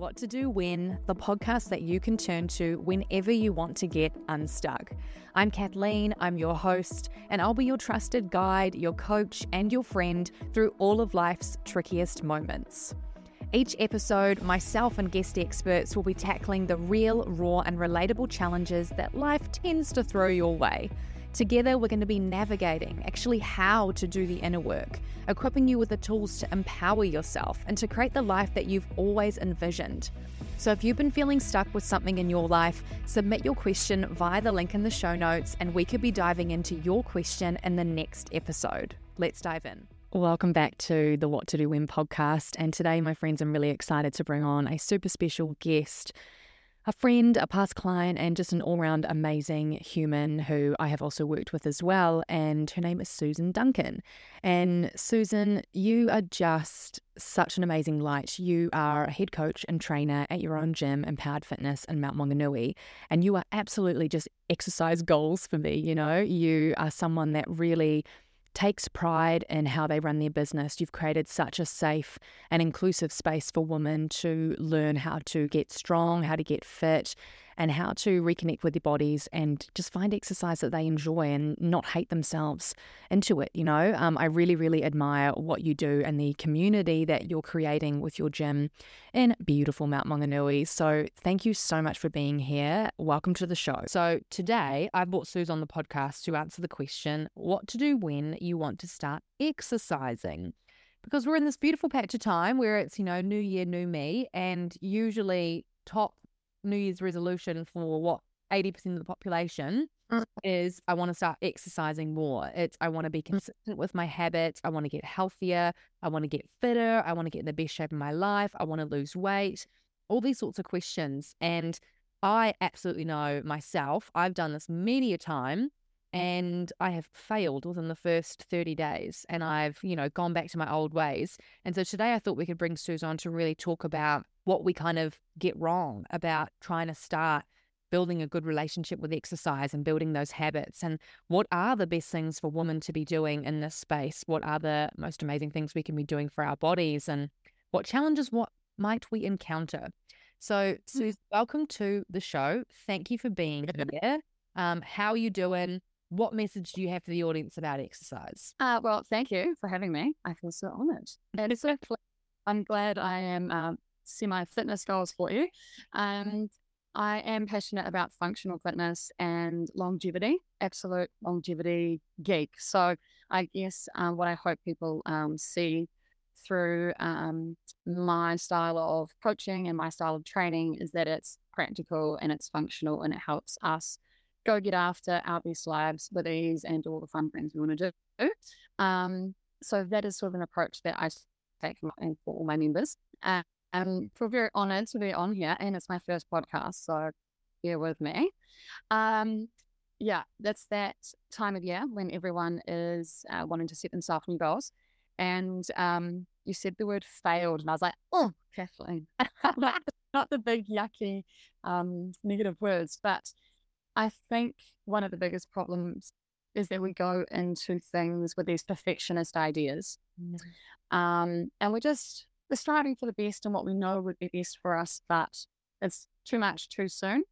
What to Do When, the podcast that you can turn to whenever you want to get unstuck. I'm Kathleen, I'm your host, and I'll be your trusted guide, your coach, and your friend through all of life's trickiest moments. Each episode, myself and guest experts will be tackling the real, raw, and relatable challenges that life tends to throw your way. Together, we're going to be navigating actually how to do the inner work, equipping you with the tools to empower yourself and to create the life that you've always envisioned. So, if you've been feeling stuck with something in your life, submit your question via the link in the show notes, and we could be diving into your question in the next episode. Let's dive in. Welcome back to the What to Do When podcast. And today, my friends, I'm really excited to bring on a super special guest a friend, a past client, and just an all round amazing human who I have also worked with as well. And her name is Susan Duncan. And Susan, you are just such an amazing light. You are a head coach and trainer at your own gym, Empowered Fitness in Mount Maunganui. And you are absolutely just exercise goals for me. You know, you are someone that really takes pride in how they run their business. You've created such a safe and inclusive space for women to learn how to get strong, how to get fit, and how to reconnect with their bodies and just find exercise that they enjoy and not hate themselves into it. You know, um, I really, really admire what you do and the community that you're creating with your gym in beautiful Mount Maunganui. So thank you so much for being here. Welcome to the show. So today I've brought Suze on the podcast to answer the question what to do when you want to start exercising because we're in this beautiful patch of time where it's, you know, new year, new me. And usually, top New Year's resolution for what 80% of the population mm. is I want to start exercising more. It's I want to be mm. consistent with my habits. I want to get healthier. I want to get fitter. I want to get in the best shape of my life. I want to lose weight. All these sorts of questions. And I absolutely know myself, I've done this many a time and I have failed within the first 30 days and I've, you know, gone back to my old ways. And so today I thought we could bring Suze on to really talk about what we kind of get wrong about trying to start building a good relationship with exercise and building those habits and what are the best things for women to be doing in this space? What are the most amazing things we can be doing for our bodies and what challenges what might we encounter? So mm. Suze, welcome to the show. Thank you for being here. Um, how are you doing what message do you have for the audience about exercise uh, well thank you for having me i feel so honored and it's so i'm glad i am um, semi fitness goals for you. And I am passionate about functional fitness and longevity, absolute longevity geek. So I guess um, what I hope people um, see through um, my style of coaching and my style of training is that it's practical and it's functional and it helps us go get after our best lives with ease and all the fun things we want to do. Um, so that is sort of an approach that I take for all my members. Uh, I'm feel very honored to be on here, and it's my first podcast, so bear with me. Um, yeah, that's that time of year when everyone is uh, wanting to set themselves new goals. And um, you said the word failed, and I was like, oh, Kathleen, not the big yucky um, negative words, but I think one of the biggest problems is that we go into things with these perfectionist ideas. Mm. Um, and we're just we're striving for the best and what we know would be best for us, but it's too much too soon.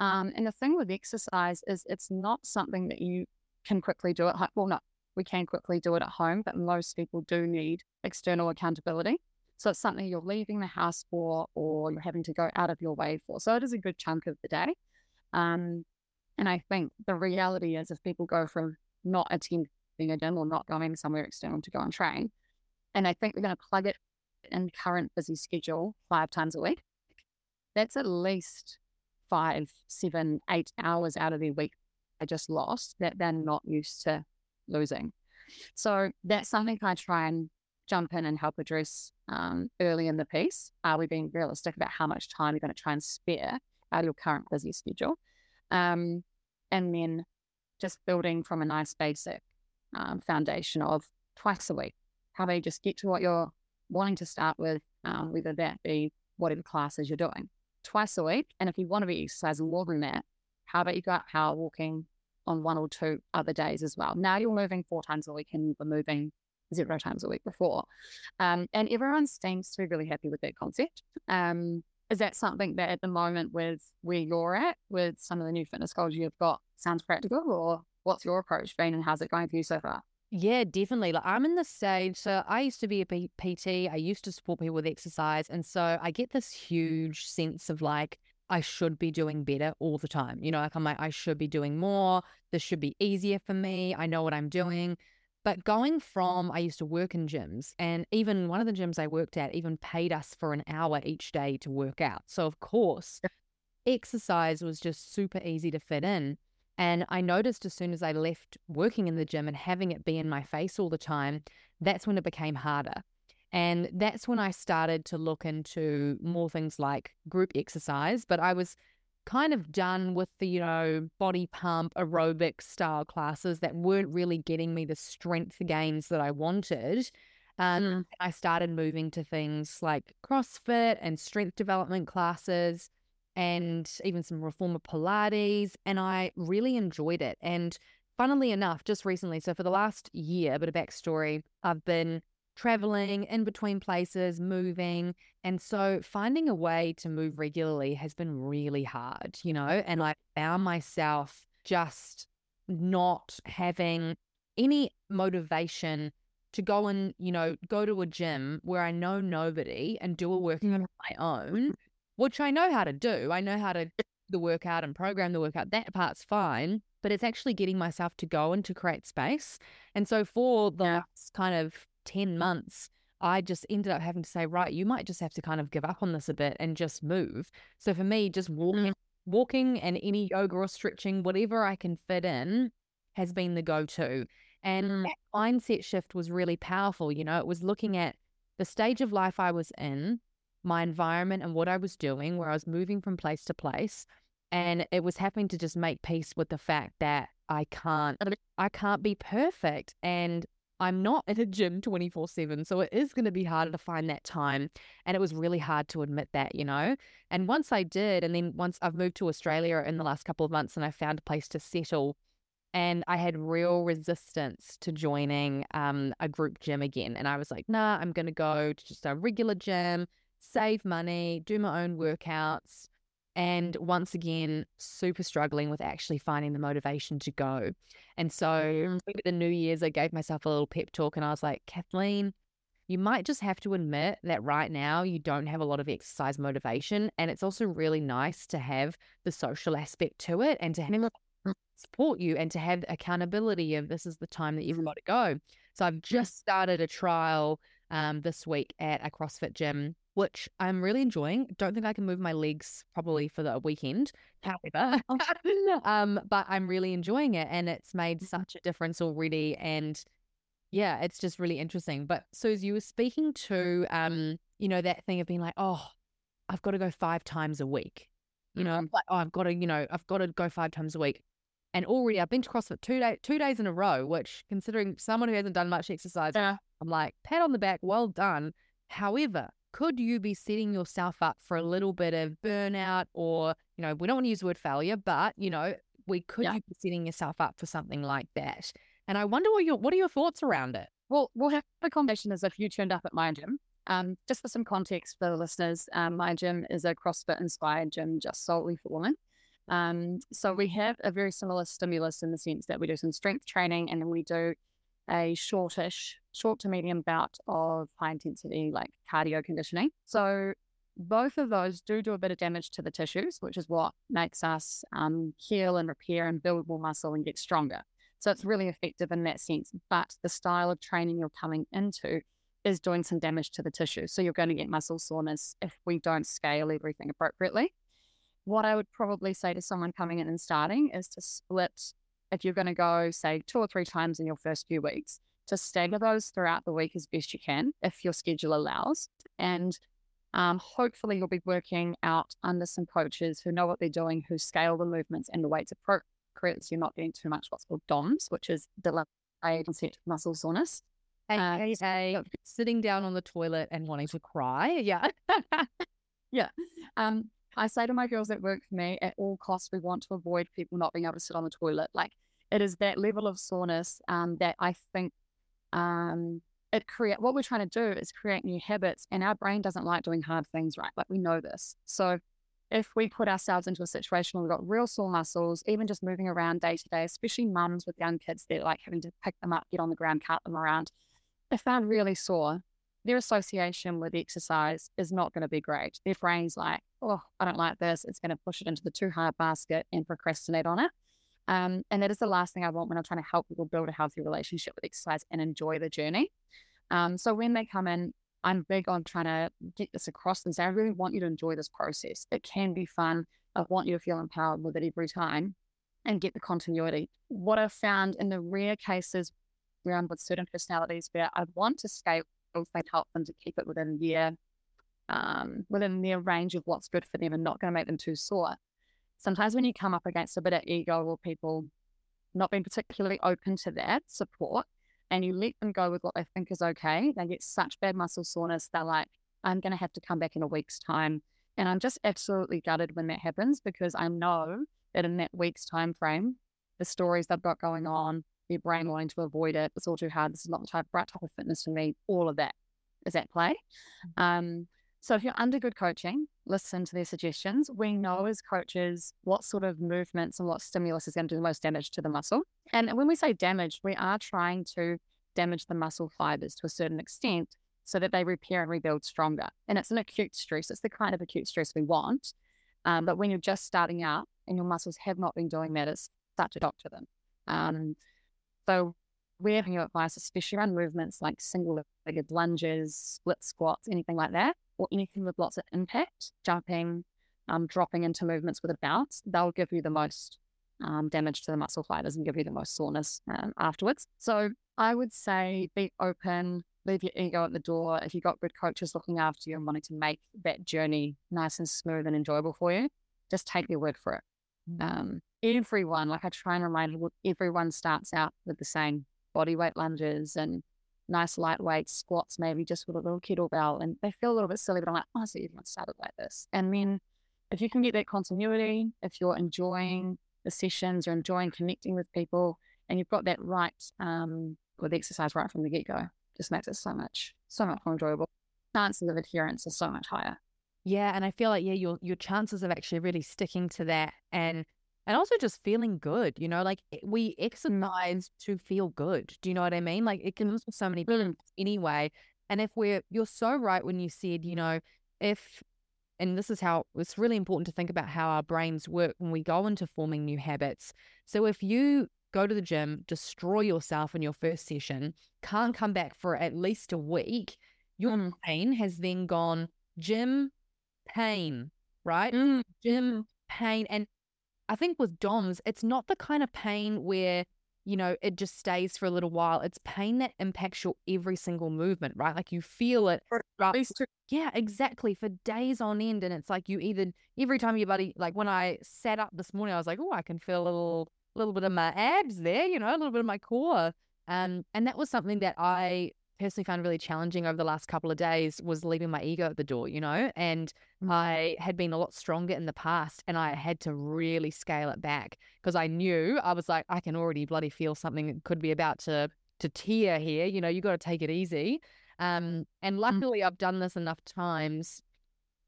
Um, and the thing with exercise is it's not something that you can quickly do at home. Well, no, we can quickly do it at home, but most people do need external accountability. So it's something you're leaving the house for or you're having to go out of your way for. So it is a good chunk of the day. Um, and I think the reality is if people go from not attending a gym or not going somewhere external to go and train, and I think we're going to plug it in current busy schedule five times a week, that's at least five, seven, eight hours out of their week I just lost that they're not used to losing. So that's something I try and jump in and help address um, early in the piece. Are we being realistic about how much time you're going to try and spare out of your current busy schedule? Um, and then just building from a nice basic um, foundation of twice a week. How you just get to what you're wanting to start with, um, whether that be whatever classes you're doing, twice a week. And if you want to be exercising more than that, how about you go out power walking on one or two other days as well? Now you're moving four times a week and you were moving zero times a week before. Um, and everyone seems to be really happy with that concept. Um, is that something that at the moment with where you're at with some of the new fitness goals you've got sounds practical or what's your approach been and how's it going for you so far? Yeah, definitely. Like I'm in the stage. So I used to be a P- PT. I used to support people with exercise. And so I get this huge sense of like, I should be doing better all the time. You know, like I'm like, I should be doing more. This should be easier for me. I know what I'm doing. But going mm. from, I used to work in gyms, and even one of the gyms I worked at even paid us for an hour each day to work out. So, of course, exercise was just super easy to fit in. And I noticed as soon as I left working in the gym and having it be in my face all the time, that's when it became harder. And that's when I started to look into more things like group exercise. But I was kind of done with the, you know, body pump aerobic style classes that weren't really getting me the strength gains that I wanted. Um, mm. I started moving to things like CrossFit and strength development classes and even some reformer Pilates. And I really enjoyed it. And funnily enough, just recently, so for the last year, a bit of backstory, I've been traveling in between places, moving. And so finding a way to move regularly has been really hard, you know, and I found myself just not having any motivation to go and, you know, go to a gym where I know nobody and do a workout on my own which I know how to do. I know how to the workout and program the workout. That part's fine, but it's actually getting myself to go and to create space. And so for the last kind of 10 months, I just ended up having to say, right, you might just have to kind of give up on this a bit and just move. So for me, just walking, walking and any yoga or stretching, whatever I can fit in, has been the go to. And mm. that mindset shift was really powerful. You know, it was looking at the stage of life I was in, my environment and what I was doing, where I was moving from place to place. And it was having to just make peace with the fact that I can't, I can't be perfect. And I'm not in a gym 24 7. So it is going to be harder to find that time. And it was really hard to admit that, you know? And once I did, and then once I've moved to Australia in the last couple of months and I found a place to settle, and I had real resistance to joining um, a group gym again. And I was like, nah, I'm going to go to just a regular gym, save money, do my own workouts. And once again, super struggling with actually finding the motivation to go. And so, mm. over the New Year's, I gave myself a little pep talk and I was like, Kathleen, you might just have to admit that right now you don't have a lot of exercise motivation. And it's also really nice to have the social aspect to it and to have mm. support you and to have accountability of this is the time that you've got to go. So I've just started a trial um, this week at a CrossFit gym which I'm really enjoying. Don't think I can move my legs probably for the weekend. However, um, but I'm really enjoying it and it's made mm-hmm. such a difference already. And yeah, it's just really interesting. But so as you were speaking to, um, you know, that thing of being like, oh, I've got to go five times a week. You know, I'm mm-hmm. like, oh, I've got to, you know, I've got to go five times a week. And already I've been to CrossFit two day, two days in a row, which considering someone who hasn't done much exercise, yeah. I'm like, pat on the back, well done. However, could you be setting yourself up for a little bit of burnout or, you know, we don't want to use the word failure, but, you know, we could yeah. you be setting yourself up for something like that? And I wonder what your what are your thoughts around it? Well, we'll have a conversation as if you turned up at my gym. Um, just for some context for the listeners, um, my gym is a CrossFit inspired gym just solely for women. Um, so we have a very similar stimulus in the sense that we do some strength training and then we do a shortish, short to medium bout of high intensity, like cardio conditioning. So both of those do do a bit of damage to the tissues, which is what makes us um, heal and repair and build more muscle and get stronger. So it's really effective in that sense. But the style of training you're coming into is doing some damage to the tissue. So you're going to get muscle soreness if we don't scale everything appropriately. What I would probably say to someone coming in and starting is to split if you're going to go, say, two or three times in your first few weeks, to stagger those throughout the week as best you can, if your schedule allows. And um, hopefully, you'll be working out under some coaches who know what they're doing, who scale the movements and the weights appropriate. So you're not getting too much what's called DOMS, which is delayed onset muscle soreness. Hey, uh, sitting down on the toilet and wanting to cry. Yeah. yeah. Um, I say to my girls that work for me, at all costs, we want to avoid people not being able to sit on the toilet. Like it is that level of soreness um, that I think um, it create what we're trying to do is create new habits and our brain doesn't like doing hard things right like we know this so if we put ourselves into a situation where we've got real sore muscles even just moving around day to day especially mums with young kids they're like having to pick them up get on the ground cart them around if they're really sore their association with exercise is not going to be great their brain's like oh i don't like this it's going to push it into the too hard basket and procrastinate on it um, and that is the last thing I want when I'm trying to help people build a healthy relationship with exercise and enjoy the journey. Um, so when they come in, I'm big on trying to get this across and say, I really want you to enjoy this process. It can be fun. I want you to feel empowered with it every time and get the continuity. What I've found in the rare cases I'm with certain personalities where I want to scale and help them to keep it within their um, within their range of what's good for them and not going to make them too sore sometimes when you come up against a bit of ego or people not being particularly open to that support and you let them go with what they think is okay, they get such bad muscle soreness, they're like, I'm going to have to come back in a week's time. And I'm just absolutely gutted when that happens because I know that in that week's time frame, the stories they've got going on, their brain wanting to avoid it, it's all too hard. This is not the type, right type of fitness for me. All of that is at play. Mm-hmm. Um, so if you're under good coaching, listen to their suggestions. We know as coaches what sort of movements and what stimulus is going to do the most damage to the muscle. And when we say damage, we are trying to damage the muscle fibers to a certain extent so that they repair and rebuild stronger. And it's an acute stress. It's the kind of acute stress we want. Um, but when you're just starting out and your muscles have not been doing that, it's start to doctor them. Um, so we're you advice, especially around movements like single legged lunges, split squats, anything like that or anything with lots of impact, jumping, um, dropping into movements with a bounce, they'll give you the most um, damage to the muscle fibers and give you the most soreness um, afterwards. So I would say be open, leave your ego at the door. If you've got good coaches looking after you and wanting to make that journey nice and smooth and enjoyable for you, just take their word for it. Mm. Um, everyone, like I try and remind everyone starts out with the same body weight lunges and nice lightweight squats, maybe just with a little kettlebell. And they feel a little bit silly, but I'm like, oh, so everyone started like this. And then if you can get that continuity, if you're enjoying the sessions you're enjoying connecting with people, and you've got that right um, with exercise right from the get go, just makes it so much, so much more enjoyable. Chances of adherence are so much higher. Yeah, and I feel like yeah, your your chances of actually really sticking to that and and also just feeling good, you know, like we exercise to feel good. Do you know what I mean? Like it can for so many people anyway. And if we're, you're so right when you said, you know, if, and this is how it's really important to think about how our brains work when we go into forming new habits. So if you go to the gym, destroy yourself in your first session, can't come back for at least a week, your mm. brain has then gone gym pain, right? Mm. Gym pain. And I think with DOMS, it's not the kind of pain where, you know, it just stays for a little while. It's pain that impacts your every single movement, right? Like you feel it. Yeah, exactly. For days on end. And it's like you either, every time your body, like when I sat up this morning, I was like, oh, I can feel a little, little bit of my abs there, you know, a little bit of my core. Um, and that was something that I personally found really challenging over the last couple of days was leaving my ego at the door, you know, and mm. I had been a lot stronger in the past and I had to really scale it back because I knew I was like, I can already bloody feel something could be about to to tear here, you know, you got to take it easy. Um, and mm. luckily I've done this enough times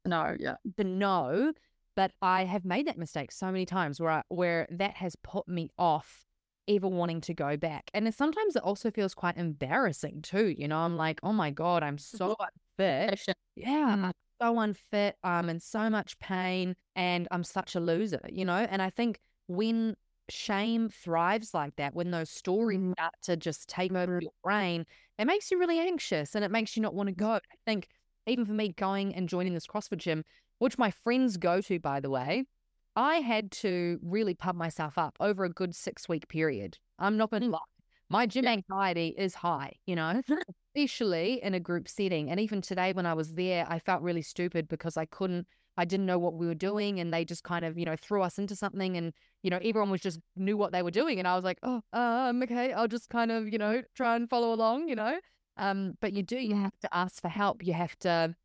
no, yeah, to know, but I have made that mistake so many times where I, where that has put me off ever wanting to go back. And sometimes it also feels quite embarrassing too. You know, I'm like, oh my God, I'm so unfit. Yeah, I'm so unfit. I'm in so much pain and I'm such a loser, you know? And I think when shame thrives like that, when those stories mm. start to just take over your brain, it makes you really anxious and it makes you not want to go. I think even for me going and joining this CrossFit gym, which my friends go to, by the way, I had to really pump myself up over a good six week period. I'm not going to mm. lie. My gym anxiety is high, you know, especially in a group setting. And even today, when I was there, I felt really stupid because I couldn't, I didn't know what we were doing. And they just kind of, you know, threw us into something. And, you know, everyone was just knew what they were doing. And I was like, oh, um, okay, I'll just kind of, you know, try and follow along, you know. Um, but you do, you have to ask for help. You have to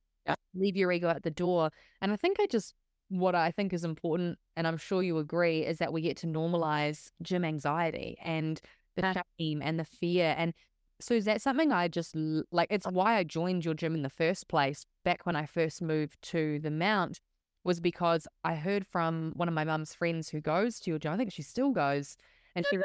leave your ego at the door. And I think I just what I think is important, and I'm sure you agree, is that we get to normalize gym anxiety and the shame and the fear. And So is that something I just like? It's why I joined your gym in the first place. Back when I first moved to the Mount, was because I heard from one of my mum's friends who goes to your gym. I think she still goes, and she,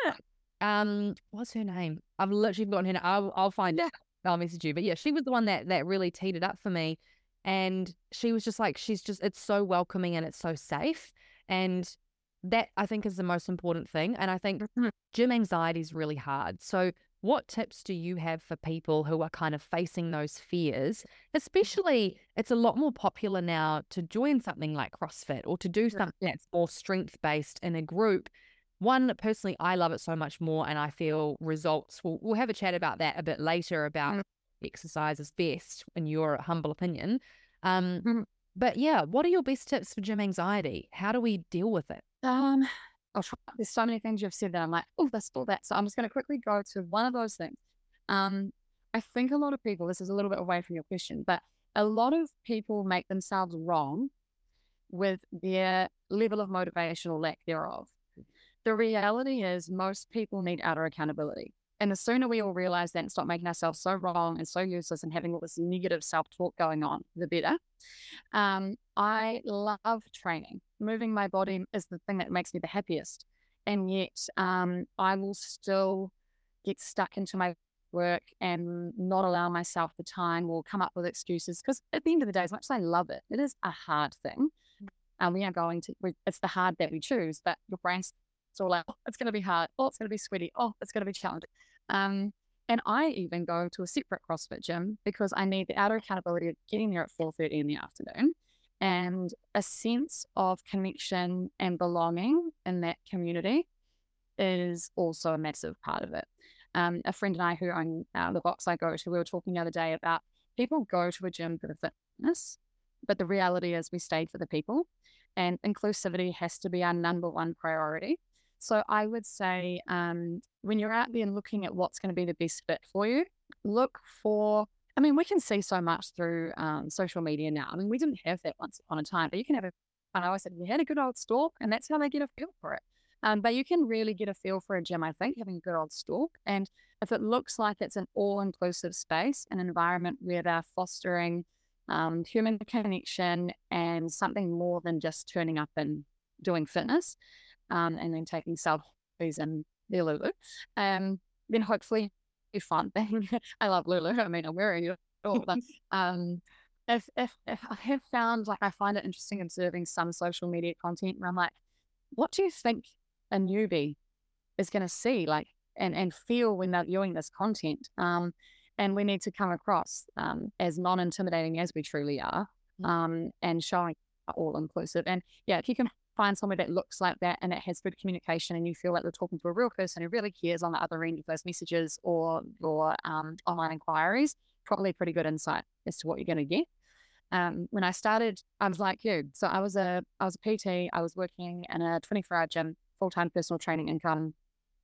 um, what's her name? I've literally forgotten her name. I'll, I'll find it. I'll message you. But yeah, she was the one that that really teed it up for me, and she was just like, she's just, it's so welcoming and it's so safe, and that I think is the most important thing. And I think mm-hmm. gym anxiety is really hard. So what tips do you have for people who are kind of facing those fears? Especially, it's a lot more popular now to join something like CrossFit or to do something that's more strength based in a group. One, personally, I love it so much more, and I feel results. We'll, we'll have a chat about that a bit later about mm. Exercise is best in your humble opinion. Um, mm. But yeah, what are your best tips for gym anxiety? How do we deal with it? Um, I'll. There's so many things you've said that I'm like, oh, this or that. So I'm just going to quickly go to one of those things. Um, I think a lot of people, this is a little bit away from your question, but a lot of people make themselves wrong with their level of motivation or lack thereof. The reality is, most people need outer accountability. And the sooner we all realize that and stop making ourselves so wrong and so useless and having all this negative self talk going on, the better. Um, I love training. Moving my body is the thing that makes me the happiest. And yet, um, I will still get stuck into my work and not allow myself the time or come up with excuses. Because at the end of the day, as much as I love it, it is a hard thing. And we are going to, we, it's the hard that we choose, but your brain's all like, oh, it's going to be hard. Oh, it's going to be sweaty. Oh, it's going to be challenging. Um, and I even go to a separate CrossFit gym because I need the outer accountability of getting there at 4.30 in the afternoon and a sense of connection and belonging in that community is also a massive part of it. Um, a friend and I who own uh, the box I go to, we were talking the other day about people go to a gym for the fitness, but the reality is we stayed for the people and inclusivity has to be our number one priority. So I would say um, when you're out there looking at what's going to be the best fit for you, look for. I mean, we can see so much through um, social media now. I mean, we didn't have that once upon a time, but you can have a. And I always said, you had a good old stalk, and that's how they get a feel for it. Um, but you can really get a feel for a gym, I think, having a good old stalk. And if it looks like it's an all inclusive space, an environment where they're fostering um, human connection and something more than just turning up and doing fitness, um, and then taking selfies and their Lulu. Um, then hopefully you find thing. I love Lulu. I mean, I'm wearing it all, but um, if, if, if I have found like I find it interesting observing some social media content where I'm like, what do you think a newbie is going to see like and and feel when they're viewing this content? Um, and we need to come across um, as non-intimidating as we truly are, mm. um, and showing all inclusive. And yeah, if you can find somewhere that looks like that and it has good communication and you feel like you're talking to a real person who really cares on the other end of those messages or your um, online inquiries, probably pretty good insight as to what you're going to get. Um, when I started, I was like you. So I was a I was a PT. I was working in a 24 hour gym, full time personal training income,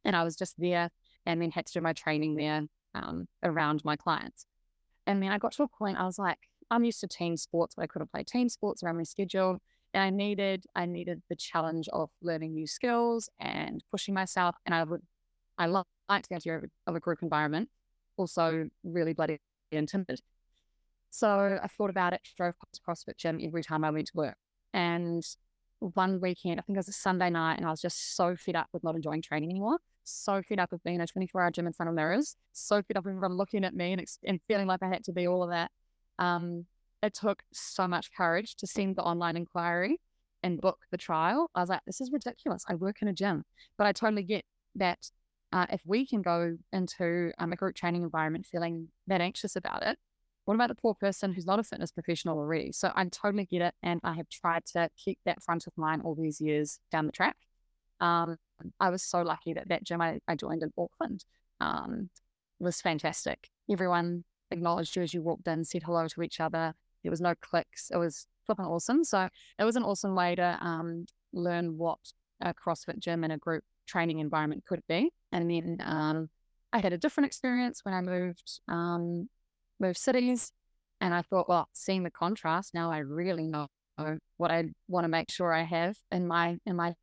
and I was just there, and then had to do my training there um, around my clients. And then I got to a point I was like, I'm used to team sports, but I couldn't play team sports around my schedule. I needed I needed the challenge of learning new skills and pushing myself. And I would I like the idea of a group environment, also really bloody intimidated. So I thought about it, drove to CrossFit gym every time I went to work. And one weekend, I think it was a Sunday night, and I was just so fed up with not enjoying training anymore. So fed up with being a 24 hour gym in front of mirrors. So fed up with everyone looking at me and, and feeling like I had to be all of that. Um, it took so much courage to send the online inquiry and book the trial. I was like, this is ridiculous. I work in a gym. But I totally get that uh, if we can go into um, a group training environment feeling that anxious about it, what about the poor person who's not a fitness professional already? So I totally get it. And I have tried to keep that front of mind all these years down the track. Um, I was so lucky that that gym I, I joined in Auckland um, was fantastic. Everyone acknowledged you as you walked in, said hello to each other. There was no clicks. It was flipping awesome. So it was an awesome way to um, learn what a CrossFit gym and a group training environment could be. And then um, I had a different experience when I moved um, moved cities, and I thought, well, seeing the contrast now, I really know what I want to make sure I have in my in my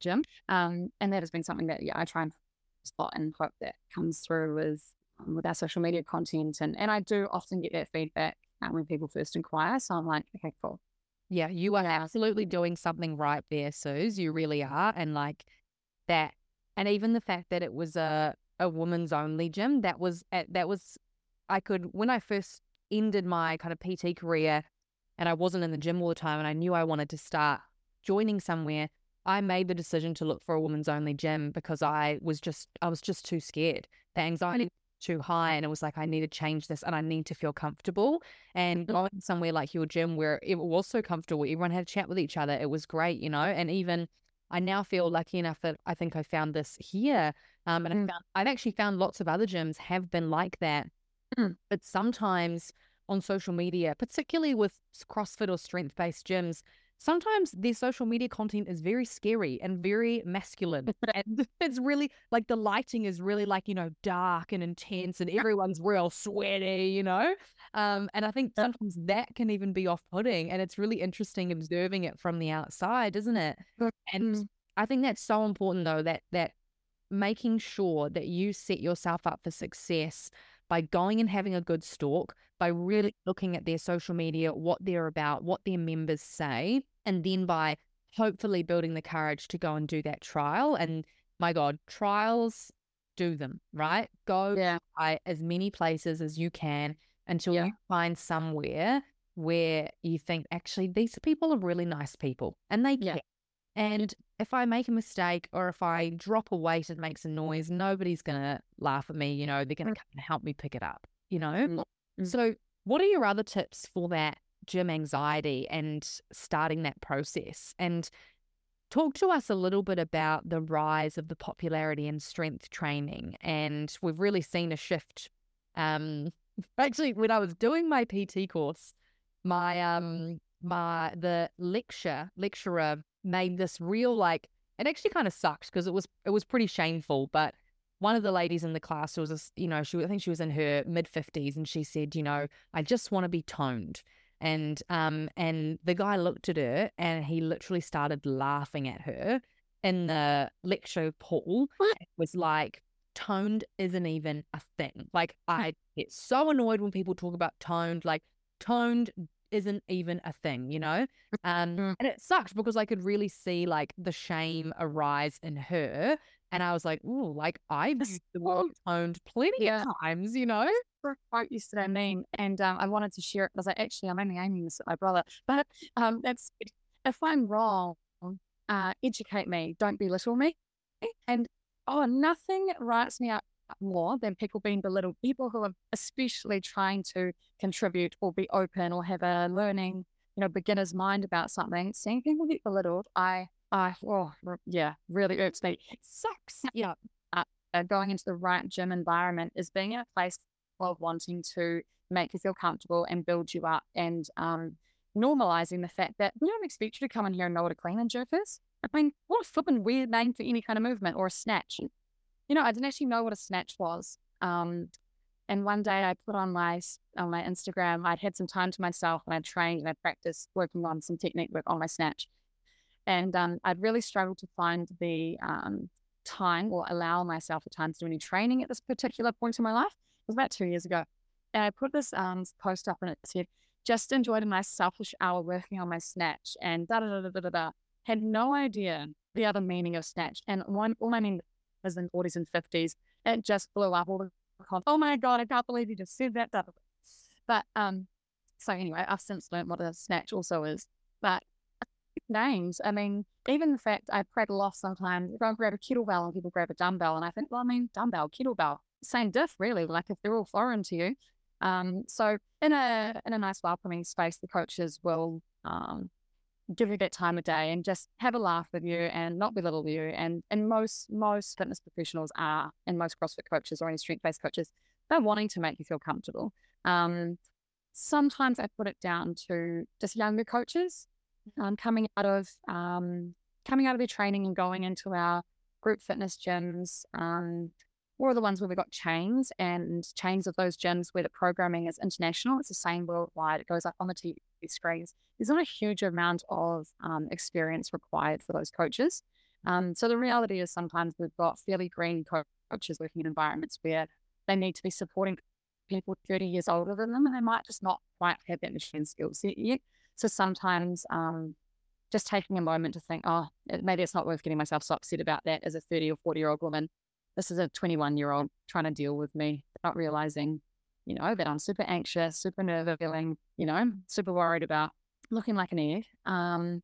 gym. Um, and that has been something that yeah, I try and spot and hope that comes through with with our social media content. And, and I do often get that feedback when people first inquire. So I'm like, okay, cool. Yeah, you are absolutely doing something right there, Suze. You really are. And like that, and even the fact that it was a, a woman's only gym, that was, eh, that was, I could, when I first ended my kind of PT career and I wasn't in the gym all the time and I knew I wanted to start joining somewhere, I made the decision to look for a woman's only gym because I was just I was just too scared. The anxiety too high and it was like I need to change this and I need to feel comfortable and mm-hmm. going somewhere like your gym where it was so comfortable everyone had a chat with each other it was great you know and even I now feel lucky enough that I think I found this here um, and mm. I found, I've actually found lots of other gyms have been like that mm. but sometimes on social media particularly with CrossFit or strength based gyms sometimes their social media content is very scary and very masculine. and it's really like the lighting is really like, you know, dark and intense and everyone's real sweaty, you know? Um, and I think sometimes that can even be off putting. And it's really interesting observing it from the outside, isn't it? And mm. I think that's so important though, that that making sure that you set yourself up for success by going and having a good stalk, by really looking at their social media, what they're about, what their members say, and then by hopefully building the courage to go and do that trial. And my God, trials, do them, right? Go yeah. by as many places as you can until yeah. you find somewhere where you think, actually, these people are really nice people and they yeah. care. And if I make a mistake or if I drop a weight and makes a noise, nobody's going to laugh at me. You know, they're going to mm. help me pick it up, you know? Mm-hmm. So, what are your other tips for that gym anxiety and starting that process. And talk to us a little bit about the rise of the popularity in strength training. And we've really seen a shift. Um, actually, when I was doing my PT course, my um my the lecture lecturer made this real like it actually kind of sucked because it was it was pretty shameful, but one of the ladies in the class was, you know, she I think she was in her mid fifties, and she said, you know, I just want to be toned and um and the guy looked at her and he literally started laughing at her in the lecture hall it was like toned isn't even a thing. Like i get so annoyed when people talk about toned like toned isn't even a thing you know um mm. and it sucked because i could really see like the shame arise in her and I was like, "Ooh, like I've used the word toned plenty yeah. of times, you know." For a quote yesterday, meme, and um, I wanted to share it because I actually I'm only aiming this at my brother, but um, that's if I'm wrong, uh, educate me, don't belittle me, and oh, nothing writes me up more than people being belittled. People who are especially trying to contribute or be open or have a learning, you know, beginner's mind about something. Seeing people get belittled, I I oh yeah, really irks me. It sucks. Yeah. Uh, uh, going into the right gym environment is being in a place of wanting to make you feel comfortable and build you up and um, normalizing the fact that we don't expect you to come in here and know what a clean and jerk is. I mean, what a flippin' weird name for any kind of movement or a snatch. You know, I didn't actually know what a snatch was. Um, and one day I put on my on my Instagram, I'd had some time to myself and I trained and I practiced working on some technique work on my snatch. And um, I'd really struggled to find the um, time or allow myself the time to do any training at this particular point in my life. It was about two years ago. And I put this um, post up and it said, just enjoyed a nice selfish hour working on my snatch and da da da da da da. Had no idea the other meaning of snatch. And one, all my members in 40s and 50s, it just blew up all the Oh my God, I can't believe you just said that. But um, so anyway, I've since learned what a snatch also is. But names. I mean, even the fact I prattle off sometimes, if I grab a kettlebell and people grab a dumbbell, and I think, well, I mean, dumbbell, kettlebell, same diff, really. Like if they're all foreign to you. Um, so in a in a nice welcoming space, the coaches will um, give you that time of day and just have a laugh with you and not belittle you. And and most most fitness professionals are, and most CrossFit coaches or any strength based coaches, they're wanting to make you feel comfortable. Um, sometimes I put it down to just younger coaches um, coming out of um, coming out of their training and going into our group fitness gyms um, or the ones where we've got chains and chains of those gyms where the programming is international. It's the same worldwide. It goes up on the TV screens. There's not a huge amount of um, experience required for those coaches. Um, so the reality is sometimes we've got fairly green coaches working in environments where they need to be supporting people 30 years older than them and they might just not quite have that machine skill set yet. So sometimes um, just taking a moment to think, oh, maybe it's not worth getting myself so upset about that as a 30 or 40 year old woman. This is a 21 year old trying to deal with me, not realizing, you know, that I'm super anxious, super nervous, feeling, you know, super worried about looking like an egg. Um,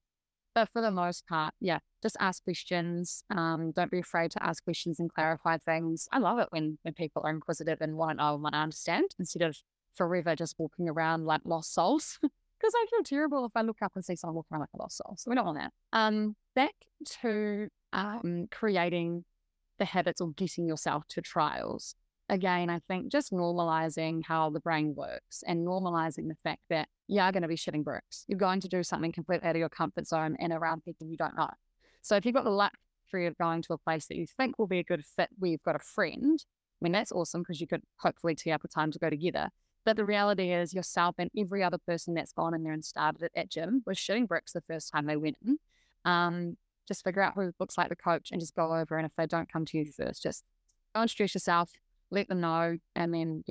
but for the most part, yeah, just ask questions. Um, don't be afraid to ask questions and clarify things. I love it when, when people are inquisitive and want, oh, want to understand instead of forever just walking around like lost souls. because I feel terrible if I look up and see someone walking around like a lost soul. So we don't want that. Um, back to um, creating the habits or getting yourself to trials. Again, I think just normalizing how the brain works and normalizing the fact that you are going to be shitting bricks. You're going to do something completely out of your comfort zone and around people you don't know. So if you've got the luxury of going to a place that you think will be a good fit where you've got a friend, I mean, that's awesome because you could hopefully tee up a time to go together. But the reality is, yourself and every other person that's gone in there and started at gym was shitting bricks the first time they went in. Um, just figure out who looks like the coach and just go over. And if they don't come to you first, just and stress yourself, let them know, and then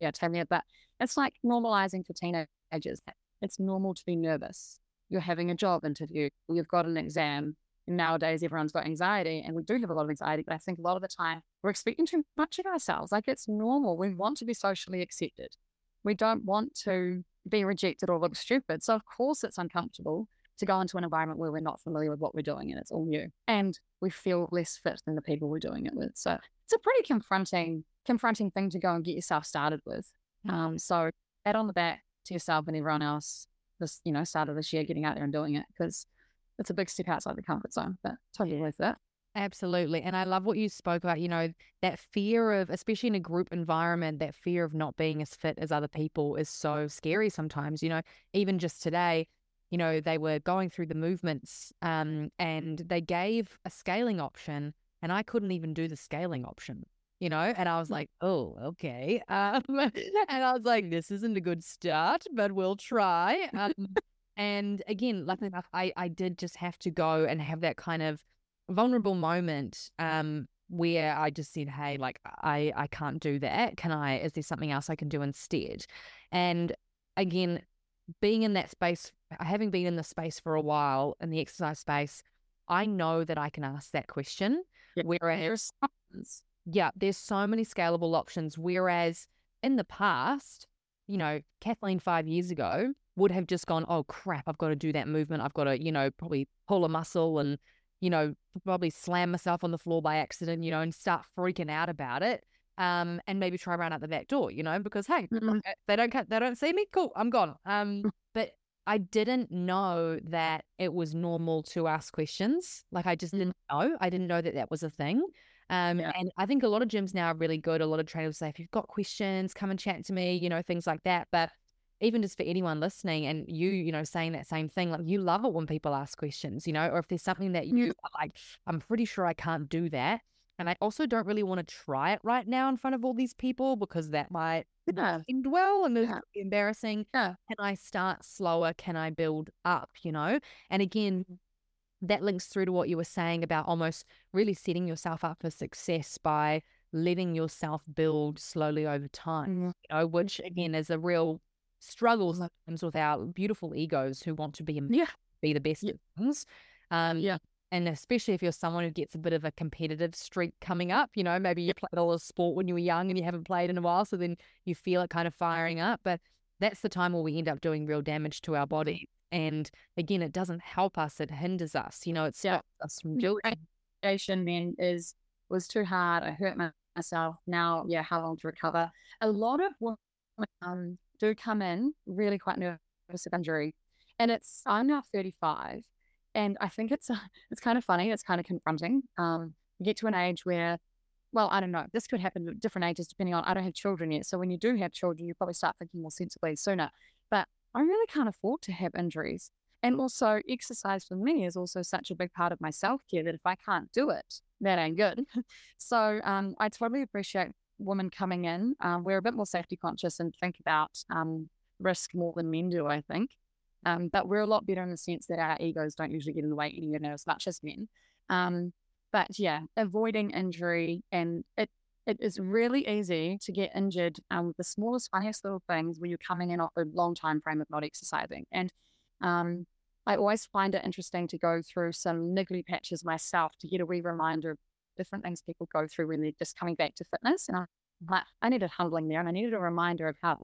yeah, tell me. But it's like normalizing for teenagers. It's normal to be nervous. You're having a job interview, you've got an exam. Nowadays, everyone's got anxiety, and we do have a lot of anxiety. But I think a lot of the time, we're expecting too much of ourselves. Like it's normal. We want to be socially accepted. We don't want to be rejected or look stupid. So, of course, it's uncomfortable to go into an environment where we're not familiar with what we're doing and it's all new. And we feel less fit than the people we're doing it with. So, it's a pretty confronting, confronting thing to go and get yourself started with. Um, so, add on the back to yourself and everyone else this, you know, started this year getting out there and doing it because it's a big step outside the comfort zone, but totally worth it. Absolutely. And I love what you spoke about, you know, that fear of, especially in a group environment, that fear of not being as fit as other people is so scary sometimes. You know, even just today, you know, they were going through the movements um, and they gave a scaling option and I couldn't even do the scaling option, you know, and I was mm. like, oh, okay. Um, and I was like, this isn't a good start, but we'll try. Um, and again, luckily enough, I, I did just have to go and have that kind of vulnerable moment um, where I just said, "Hey, like I I can't do that. Can I? Is there something else I can do instead?" And again, being in that space, having been in the space for a while in the exercise space, I know that I can ask that question. Yeah. Whereas, yeah, there's so many scalable options. Whereas in the past, you know, Kathleen five years ago would have just gone, "Oh crap, I've got to do that movement. I've got to, you know, probably pull a muscle and." you know, probably slam myself on the floor by accident, you know, and start freaking out about it. Um, and maybe try run out the back door, you know, because hey, mm-hmm. they don't they don't see me, cool, I'm gone. Um, but I didn't know that it was normal to ask questions. Like I just didn't know. I didn't know that that was a thing. Um, yeah. and I think a lot of gyms now are really good. A lot of trainers say, if you've got questions, come and chat to me, you know, things like that. But even just for anyone listening and you, you know, saying that same thing, like you love it when people ask questions, you know, or if there's something that you like, I'm pretty sure I can't do that. And I also don't really want to try it right now in front of all these people because that might yeah. end well and yeah. embarrassing. Yeah. Can I start slower? Can I build up, you know? And again, that links through to what you were saying about almost really setting yourself up for success by letting yourself build slowly over time, mm-hmm. you know, which again is a real struggle sometimes with our beautiful egos who want to be yeah. be the best yeah. things. Um, yeah. And especially if you're someone who gets a bit of a competitive streak coming up, you know, maybe you played a lot of sport when you were young and you haven't played in a while, so then you feel it kind of firing up. But that's the time where we end up doing real damage to our body. And again, it doesn't help us; it hinders us. You know, it stops yeah. us from doing. Then is was too hard. I hurt myself. Now, yeah, how long to recover? A lot of women um, do come in really quite nervous of injury. And it's, I'm now 35. And I think it's, it's kind of funny. It's kind of confronting. Um, you get to an age where, well, I don't know, this could happen at different ages depending on, I don't have children yet. So when you do have children, you probably start thinking more sensibly sooner. But I really can't afford to have injuries. And also, exercise for me is also such a big part of my self care that if I can't do it, that ain't good. so um, I totally appreciate women coming in, um, we're a bit more safety conscious and think about um, risk more than men do, I think. Um, but we're a lot better in the sense that our egos don't usually get in the way anywhere near as much as men. Um, but yeah, avoiding injury and it it is really easy to get injured um, with the smallest, funniest little things when you're coming in off a long time frame of not exercising. And um, I always find it interesting to go through some niggly patches myself to get a wee reminder of different things people go through when they're just coming back to fitness. And like, I needed humbling there and I needed a reminder of how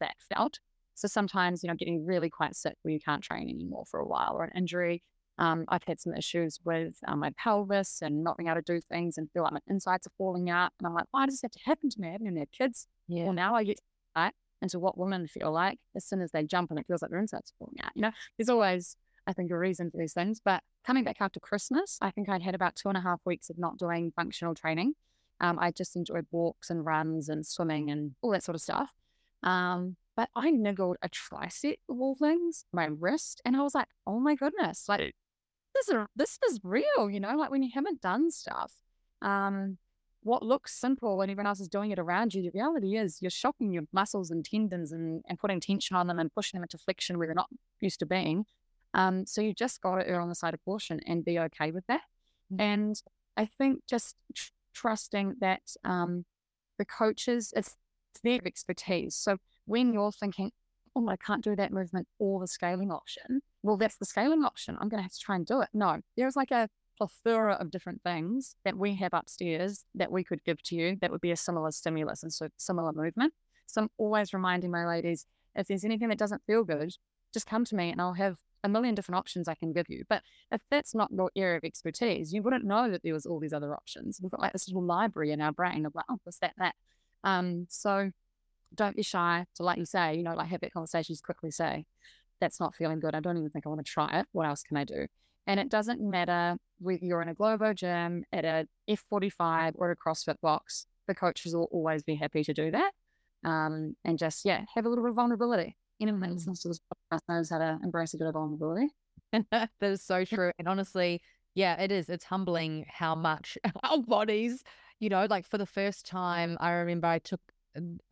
that felt. So sometimes, you know, getting really quite sick where you can't train anymore for a while or an injury. Um, I've had some issues with um, my pelvis and not being able to do things and feel like my insides are falling out. And I'm like, why does this have to happen to me? I haven't even had kids. Yeah. Well, now I get right into what women feel like as soon as they jump and it feels like their insides are falling out. You know, there's always, I think, a reason for these things. But coming back after Christmas, I think I'd had about two and a half weeks of not doing functional training. Um, I just enjoyed walks and runs and swimming and all that sort of stuff. Um, but I niggled a tricep of all things, my wrist, and I was like, oh my goodness, like this is this is real, you know, like when you haven't done stuff. Um, what looks simple when everyone else is doing it around you, the reality is you're shocking your muscles and tendons and, and putting tension on them and pushing them into flexion where they're not used to being. Um, so you just got to err on the side of caution and be okay with that. Mm-hmm. And I think just tr- trusting that um, the coaches, it's, it's their expertise. So when you're thinking, oh, I can't do that movement or the scaling option, well, that's the scaling option. I'm going to have to try and do it. No, there's like a plethora of different things that we have upstairs that we could give to you that would be a similar stimulus and so similar movement. So I'm always reminding my ladies if there's anything that doesn't feel good, just come to me and I'll have a million different options I can give you. But if that's not your area of expertise, you wouldn't know that there was all these other options. We've got like this little library in our brain of like, oh, what's that, that. Um, so don't be shy to, like you say, you know, like have that conversation, just quickly say, that's not feeling good. I don't even think I want to try it. What else can I do? And it doesn't matter whether you're in a Globo gym, at a F45 or a CrossFit box, the coaches will always be happy to do that. Um, and just, yeah, have a little bit of vulnerability. Anyone that listens to this podcast knows how to embrace a bit of vulnerability. that is so true. And honestly, yeah, it is. It's humbling how much our bodies, you know, like for the first time, I remember I took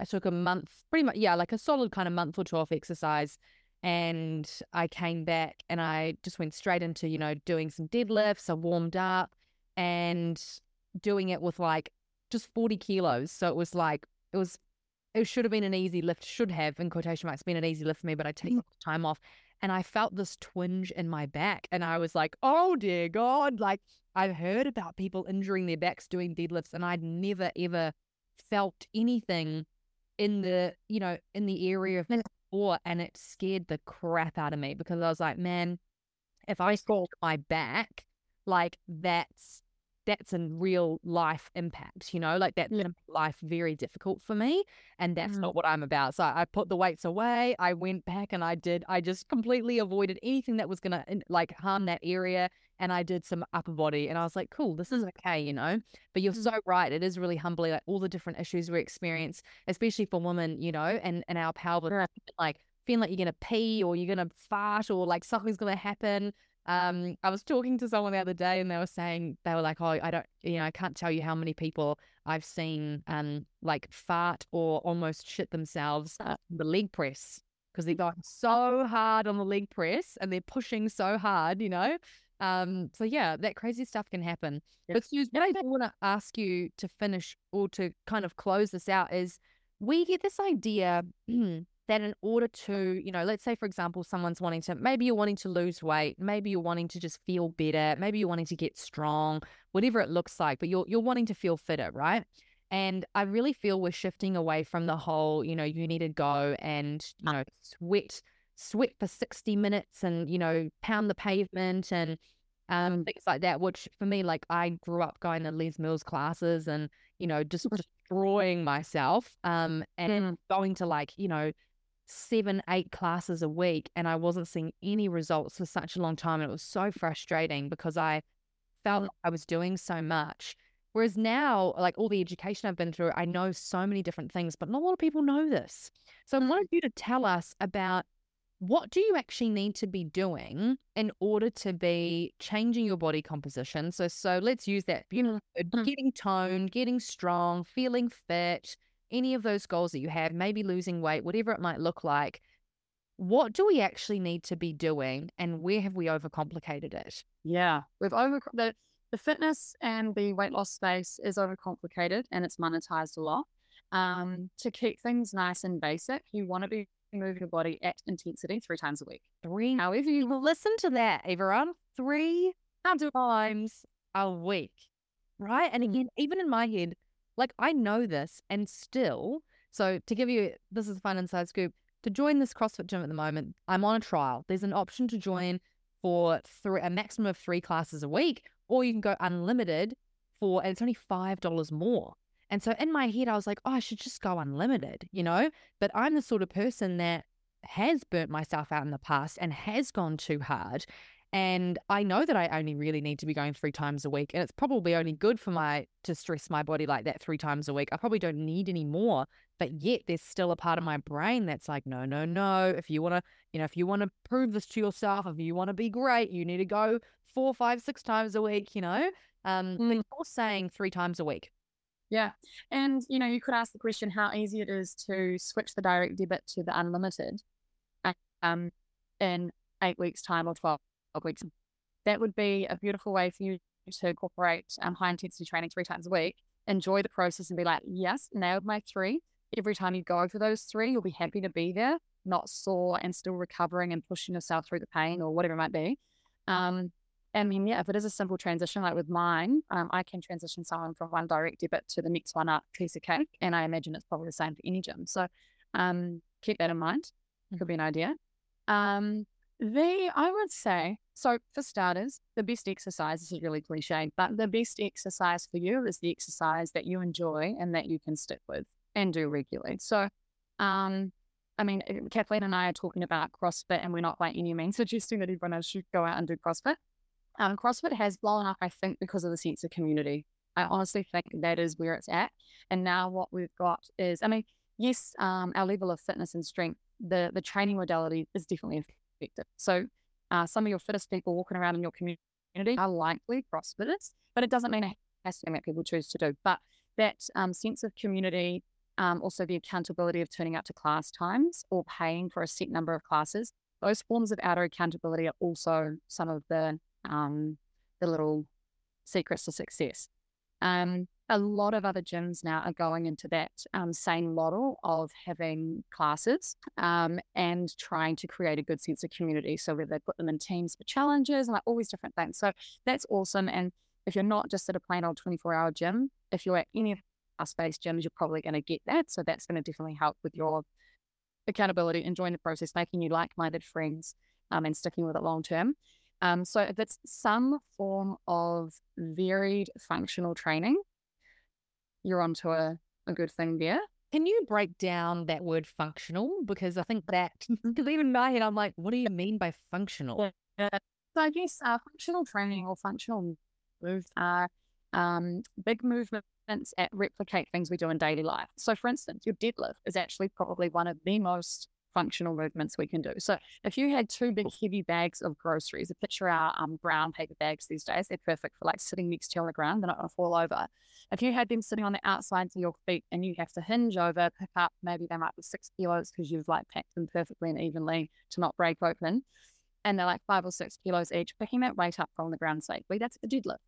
I took a month, pretty much, yeah, like a solid kind of month or two off exercise. And I came back and I just went straight into, you know, doing some deadlifts. I warmed up and doing it with like just 40 kilos. So it was like, it was, it should have been an easy lift, should have, in quotation marks, been an easy lift for me, but I take mm. time off. And I felt this twinge in my back. And I was like, oh dear God. Like, I've heard about people injuring their backs doing deadlifts, and I'd never, ever felt anything in the you know in the area of mm-hmm. before and it scared the crap out of me because I was like man if I fall my back like that's that's a real life impact, you know, like that's yeah. life very difficult for me. And that's mm. not what I'm about. So I put the weights away. I went back and I did, I just completely avoided anything that was going to like harm that area and I did some upper body and I was like, cool, this is okay, you know. But you're mm. so right. It is really humbling, like all the different issues we experience, especially for women, you know, and, and our power, like feeling like you're gonna pee or you're gonna fart or like something's gonna happen. Um, I was talking to someone the other day and they were saying they were like, Oh, I don't you know, I can't tell you how many people I've seen um like fart or almost shit themselves the leg press because they're going so hard on the leg press and they're pushing so hard, you know. Um, so yeah, that crazy stuff can happen. Yep. But Suze, what I want to ask you to finish or to kind of close this out is we get this idea that in order to, you know, let's say for example, someone's wanting to maybe you're wanting to lose weight, maybe you're wanting to just feel better, maybe you're wanting to get strong, whatever it looks like, but you're you're wanting to feel fitter, right? And I really feel we're shifting away from the whole, you know, you need to go and, you know, sweat sweat for 60 minutes and, you know, pound the pavement and um, things like that, which for me, like I grew up going to Les Mills classes and, you know, just destroying myself um, and mm. going to like, you know, seven, eight classes a week. And I wasn't seeing any results for such a long time. And it was so frustrating because I felt like I was doing so much. Whereas now, like all the education I've been through, I know so many different things, but not a lot of people know this. So I wanted you to tell us about what do you actually need to be doing in order to be changing your body composition? So, so let's use that. You know, mm. getting toned, getting strong, feeling fit, any of those goals that you have, maybe losing weight, whatever it might look like. What do we actually need to be doing, and where have we overcomplicated it? Yeah, we've over the the fitness and the weight loss space is overcomplicated and it's monetized a lot. Um, to keep things nice and basic, you want to be moving your body at intensity three times a week. Three. However, you listen to that, everyone. Three times a week, right? And again, even in my head, like I know this, and still, so to give you this is a fun inside scoop. To join this CrossFit gym at the moment, I'm on a trial. There's an option to mm-hmm. join for three, a maximum of three classes a week, or you can go unlimited for, and it's only $5 more. And so in my head, I was like, oh, I should just go unlimited, you know? But I'm the sort of person that has burnt myself out in the past and has gone too hard. And I know that I only really need to be going three times a week. And it's probably only good for my to stress my body like that three times a week. I probably don't need any more. But yet there's still a part of my brain that's like, no, no, no. If you want to, you know, if you want to prove this to yourself, if you want to be great, you need to go four, five, six times a week, you know? Um, mm. you're saying three times a week. Yeah. And, you know, you could ask the question how easy it is to switch the direct debit to the unlimited um, in eight weeks' time or 12 weeks. That would be a beautiful way for you to incorporate um, high intensity training three times a week. Enjoy the process and be like, yes, nailed my three. Every time you go for those three, you'll be happy to be there, not sore and still recovering and pushing yourself through the pain or whatever it might be. Um, I mean, yeah, if it is a simple transition, like with mine, um, I can transition someone from one direct debit to the next one up, piece of cake. And I imagine it's probably the same for any gym. So um, keep that in mind. It could be an idea. Um, the, I would say, so for starters, the best exercise, this is really cliche, but the best exercise for you is the exercise that you enjoy and that you can stick with and do regularly. So, um, I mean, eh, Kathleen and I are talking about CrossFit, and we're not by any means suggesting that everyone else should go out and do CrossFit. Um, CrossFit has blown up, I think, because of the sense of community. I honestly think that is where it's at. And now what we've got is, I mean, yes, um, our level of fitness and strength, the the training modality is definitely effective. So uh, some of your fittest people walking around in your community are likely CrossFitters, but it doesn't mean it has to be that people choose to do. But that um, sense of community, um, also the accountability of turning up to class times or paying for a set number of classes, those forms of outer accountability are also some of the um, the little secrets to success. Um, a lot of other gyms now are going into that um, same model of having classes um, and trying to create a good sense of community. So whether they put them in teams for challenges and like all these different things. So that's awesome. And if you're not just at a plain old 24 hour gym, if you're at any of space gyms, you're probably going to get that. So that's going to definitely help with your accountability, enjoying the process, making you like minded friends um, and sticking with it long term. Um, so if it's some form of varied functional training, you're onto a, a good thing there. Can you break down that word functional? Because I think that, because even in my head, I'm like, what do you mean by functional? Yeah. So I guess uh, functional training or functional moves are um, big movements that replicate things we do in daily life. So, for instance, your deadlift is actually probably one of the most functional movements we can do. So if you had two big heavy bags of groceries, a picture our um, brown paper bags these days, they're perfect for like sitting next to you on the ground. They're not going to fall over. If you had them sitting on the outsides of your feet and you have to hinge over, pick up, maybe they might be six kilos because you've like packed them perfectly and evenly to not break open. And they're like five or six kilos each, picking that weight up from the ground safely. That's a deadlift.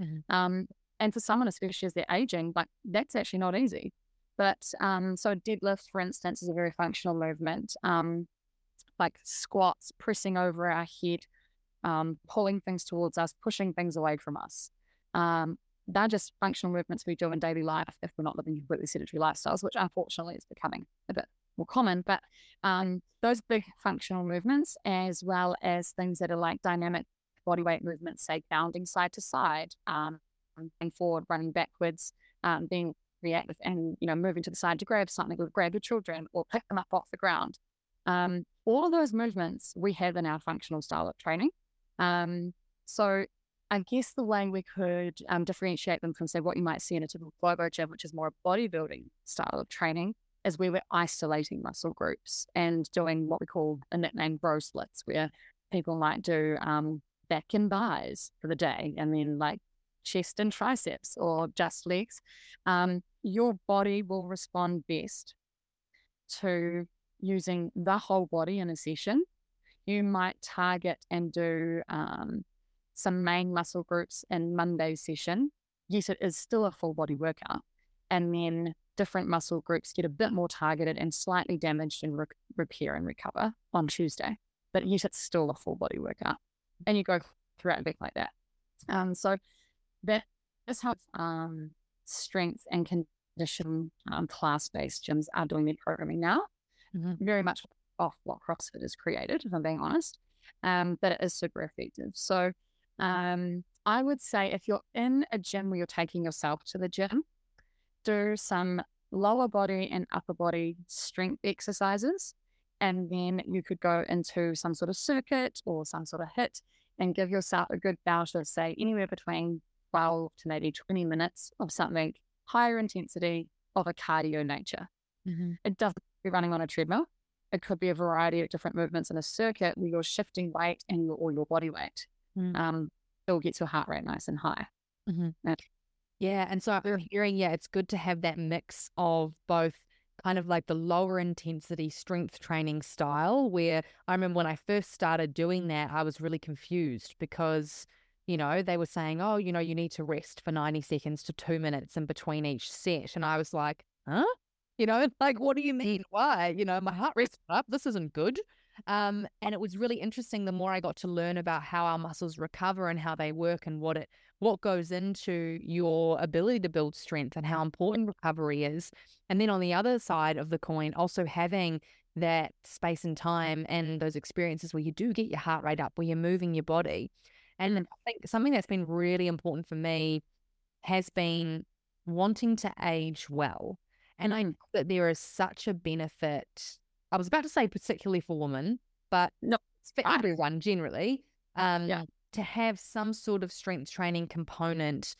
Mm-hmm. Um, and for someone, especially as they're aging, like that's actually not easy. But um, so deadlift, for instance, is a very functional movement, um, like squats, pressing over our head, um, pulling things towards us, pushing things away from us. Um, they're just functional movements we do in daily life if we're not living completely sedentary lifestyles, which unfortunately is becoming a bit more common. But um, those big functional movements, as well as things that are like dynamic body weight movements, say bounding side to side, um, forward, running backwards, um, being reactive and, you know, moving to the side to grab something or grab your children or pick them up off the ground. Um, all of those movements we have in our functional style of training. Um, so I guess the way we could um, differentiate them from, say, what you might see in a typical Globo gym, which is more a bodybuilding style of training, is where we're isolating muscle groups and doing what we call a nickname bro splits, where people might do um, back and buys for the day and then like chest and triceps or just legs. Um, your body will respond best to using the whole body in a session. You might target and do um, some main muscle groups in Monday's session, yes, it is still a full body workout. And then different muscle groups get a bit more targeted and slightly damaged and re- repair and recover on Tuesday. But yet it's still a full body workout. And you go throughout a week like that. Um, so that is how um, strength and condition um, class based gyms are doing their programming now. Mm-hmm. Very much off what CrossFit has created, if I'm being honest. Um, but it is super effective. So um, I would say if you're in a gym where you're taking yourself to the gym, do some lower body and upper body strength exercises. And then you could go into some sort of circuit or some sort of HIIT and give yourself a good bout of, say, anywhere between 12 to maybe 20 minutes of something higher intensity of a cardio nature. Mm-hmm. It doesn't be running on a treadmill. It could be a variety of different movements in a circuit where you're shifting weight and your, or your body weight. Mm-hmm. Um, it'll get your heart rate nice and high. Mm-hmm. Yeah. And so I'm hearing, yeah, it's good to have that mix of both kind of like the lower intensity strength training style, where I remember when I first started doing that, I was really confused because, you know, they were saying, oh, you know, you need to rest for 90 seconds to two minutes in between each set. And I was like, huh? You know, like, what do you mean? Why? You know, my heart rate's up. This isn't good. Um, and it was really interesting the more I got to learn about how our muscles recover and how they work and what it what goes into your ability to build strength and how important recovery is. And then on the other side of the coin, also having that space and time and those experiences where you do get your heart rate up, where you're moving your body. And I think something that's been really important for me has been wanting to age well. And I know that there is such a benefit I was about to say particularly for women, but no, it's for everyone generally. Um, yeah. To have some sort of strength training component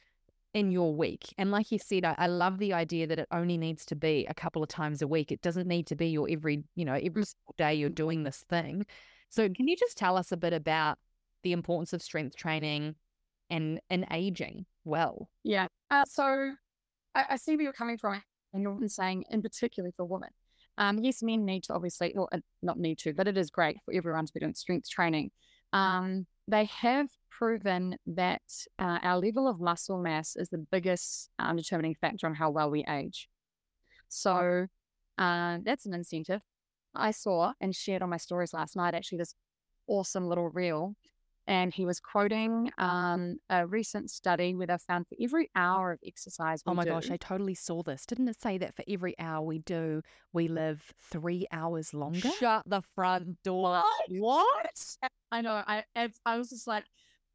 in your week. And like you said, I, I, love the idea that it only needs to be a couple of times a week. It doesn't need to be your every, you know, every mm. day you're doing this thing. So can you just tell us a bit about the importance of strength training and and aging well? Yeah. Uh, so I, I see where you're coming from, and you're saying in particular for women. Um, yes, men need to obviously, well, not need to, but it is great for everyone to be doing strength training. Um, they have proven that uh, our level of muscle mass is the biggest um, determining factor on how well we age. So uh, that's an incentive. I saw and shared on my stories last night actually this awesome little reel and he was quoting um, a recent study where they found for every hour of exercise. oh my do, gosh, I totally saw this. Didn't it say that for every hour we do, we live three hours longer? Shut the front door. What? I know. I I was just like,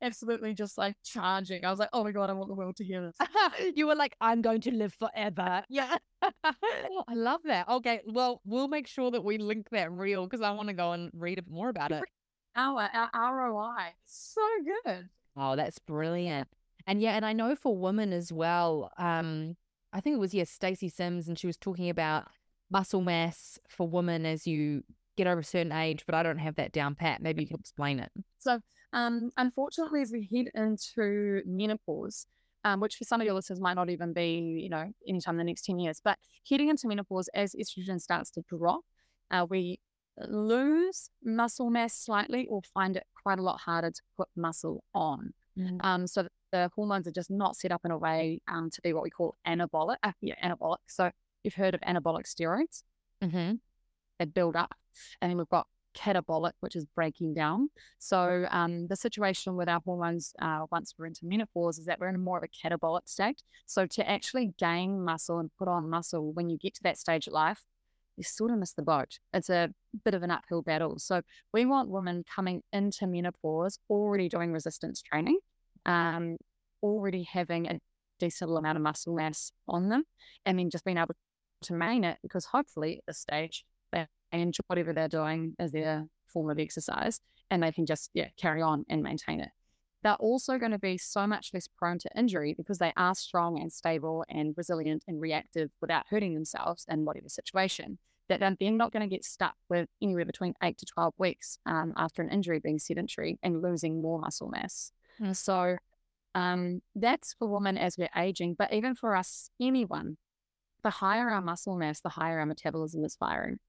absolutely just like charging. I was like, oh my God, I want the world to hear this. you were like, I'm going to live forever. Yeah. I love that. Okay. Well, we'll make sure that we link that reel because I want to go and read more about it our, our ROI. So good. Oh, that's brilliant. And yeah, and I know for women as well, um, I think it was, yes, Stacy Sims, and she was talking about muscle mass for women as you get over a certain age, but I don't have that down pat. Maybe you can explain it. So, um, unfortunately, as we head into menopause, um, which for some of your listeners might not even be, you know, anytime in the next 10 years, but heading into menopause as estrogen starts to drop, uh, we lose muscle mass slightly or find it quite a lot harder to put muscle on. Mm. Um, so the hormones are just not set up in a way um, to be what we call anabolic. Uh, yeah, anabolic. So you've heard of anabolic steroids. Mm-hmm. They build up, and then we've got catabolic, which is breaking down. So um, the situation with our hormones uh, once we're into menopause is that we're in more of a catabolic state. So to actually gain muscle and put on muscle when you get to that stage of life, you sort of miss the boat. It's a bit of an uphill battle. So we want women coming into menopause already doing resistance training, um, already having a decent amount of muscle mass on them, and then just being able to maintain it because hopefully at this stage they enjoy whatever they're doing as their form of exercise and they can just yeah carry on and maintain it they're also going to be so much less prone to injury because they are strong and stable and resilient and reactive without hurting themselves in whatever situation that they're not going to get stuck with anywhere between eight to 12 weeks um, after an injury being sedentary and losing more muscle mass. Mm. So um, that's for women as we're aging. But even for us, anyone, the higher our muscle mass, the higher our metabolism is firing.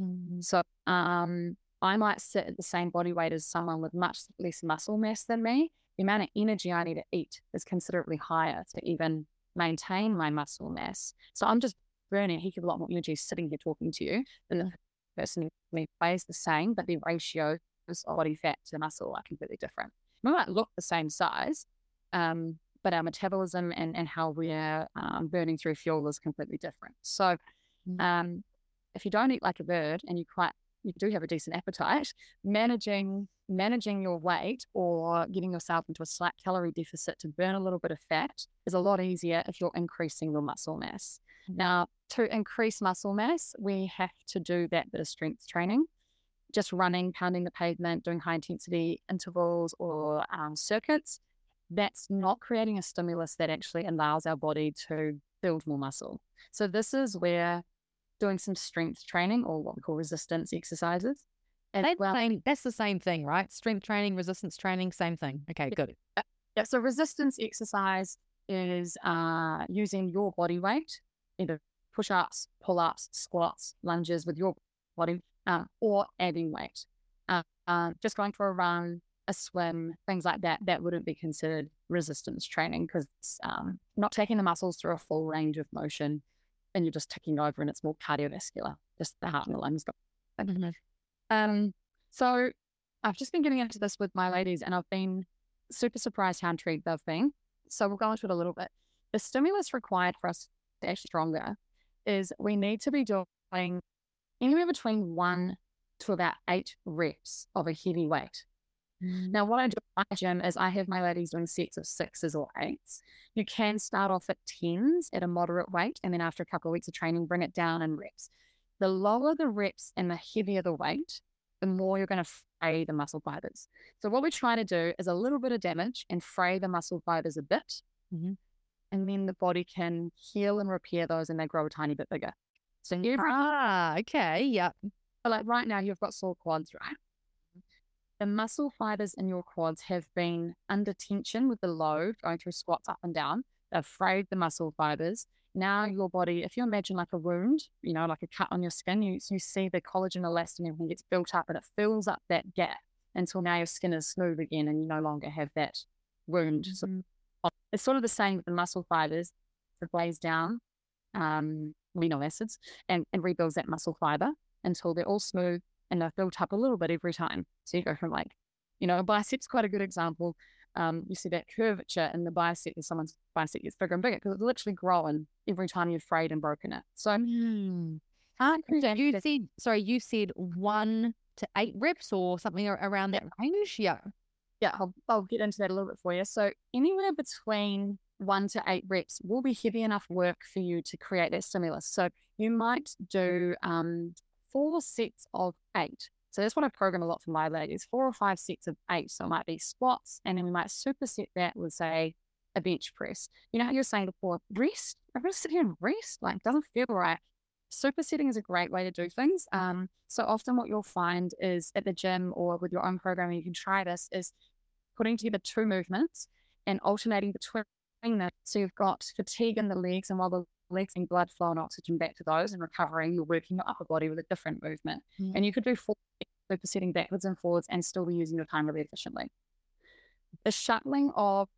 Mm. So um, I might sit at the same body weight as someone with much less muscle mass than me, the amount of energy I need to eat is considerably higher to even maintain my muscle mass. So I'm just burning a heck of a lot more energy sitting here talking to you than the person who weighs the same, but the ratios of body fat to muscle are completely different. We might look the same size, um, but our metabolism and, and how we're um, burning through fuel is completely different. So, mm. um, if you don't eat like a bird and you quite you do have a decent appetite, managing managing your weight or getting yourself into a slight calorie deficit to burn a little bit of fat is a lot easier if you're increasing your muscle mass. Now, to increase muscle mass, we have to do that bit of strength training. Just running, pounding the pavement, doing high intensity intervals or um, circuits that's not creating a stimulus that actually allows our body to build more muscle. So this is where doing some strength training or what we call resistance exercises. And well, same, that's the same thing, right? Strength training, resistance training, same thing. Okay, good. Yeah. So resistance exercise is uh, using your body weight, either push-ups, pull-ups, squats, lunges with your body, uh, or adding weight. Uh, uh, just going for a run, a swim, things like that, that wouldn't be considered resistance training because um, not taking the muscles through a full range of motion and you're just ticking over and it's more cardiovascular, just the heart and the lungs. Mm-hmm. Um, so I've just been getting into this with my ladies and I've been super surprised how intrigued they've been. So we'll go into it a little bit. The stimulus required for us get stronger is we need to be doing anywhere between one to about eight reps of a heavy weight. Mm. Now, what I do at my gym is I have my ladies doing sets of sixes or eights. You can start off at tens at a moderate weight, and then after a couple of weeks of training, bring it down in reps. The lower the reps and the heavier the weight, the more you're going to fray the muscle fibers. So, what we're trying to do is a little bit of damage and fray the muscle fibers a bit. Mm-hmm. And then the body can heal and repair those and they grow a tiny bit bigger. So, you ah, okay, yeah. But like right now, you've got sore quads, right? the muscle fibers in your quads have been under tension with the load going through squats up and down. They've frayed the muscle fibers. Now your body, if you imagine like a wound, you know, like a cut on your skin, you, you see the collagen, elastin, everything gets built up and it fills up that gap until now your skin is smooth again and you no longer have that wound. Mm-hmm. So it's sort of the same with the muscle fibers. It lays down um, amino acids and, and rebuilds that muscle fiber until they're all smooth and they're built up a little bit every time. So you go from like, you know, a bicep's quite a good example. Um, you see that curvature in the bicep as someone's bicep gets bigger and bigger because it's literally growing every time you've frayed and broken it. So, mm. you said, sorry, you said one to eight reps or something around that range? Yeah. Yeah, I'll, I'll get into that a little bit for you. So, anywhere between one to eight reps will be heavy enough work for you to create that stimulus. So, you might do um, four sets of eight. So that's what I program a lot for my ladies, four or five sets of eight. So it might be squats, and then we might superset that with, say, a bench press. You know how you were saying before, rest? I'm to sit here and rest. Like, doesn't feel right. Supersetting is a great way to do things. Um, so often what you'll find is at the gym or with your own programming, you can try this, is putting together two movements and alternating between them. So you've got fatigue in the legs, and while the legs and blood flow and oxygen back to those and recovering, you're working your upper body with a different movement. Mm. And you could do four supersetting backwards and forwards and still be using your time really efficiently. The shuttling of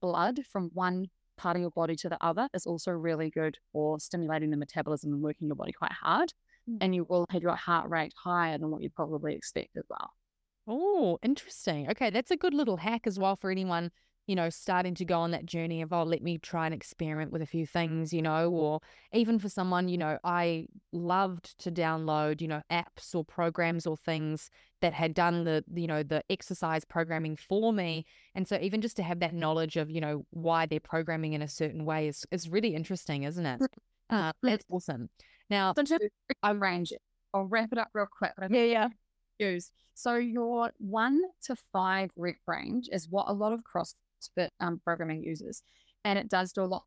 blood from one part of your body to the other is also really good for stimulating the metabolism and working your body quite hard. Mm. And you will have your heart rate higher than what you probably expect as well. Oh, interesting. Okay, that's a good little hack as well for anyone you know, starting to go on that journey of, oh, let me try and experiment with a few things, you know, mm. or even for someone, you know, I loved to download, you know, apps or programs or things that had done the, you know, the exercise programming for me. And so even just to have that knowledge of, you know, why they're programming in a certain way is, is really interesting, isn't it? Mm-hmm. Uh, mm-hmm. that's awesome. Now, I range it. I'll wrap it up real quick. Yeah, yeah. Use. So your one to five rep range is what a lot of cross that um, programming uses. And it does do a lot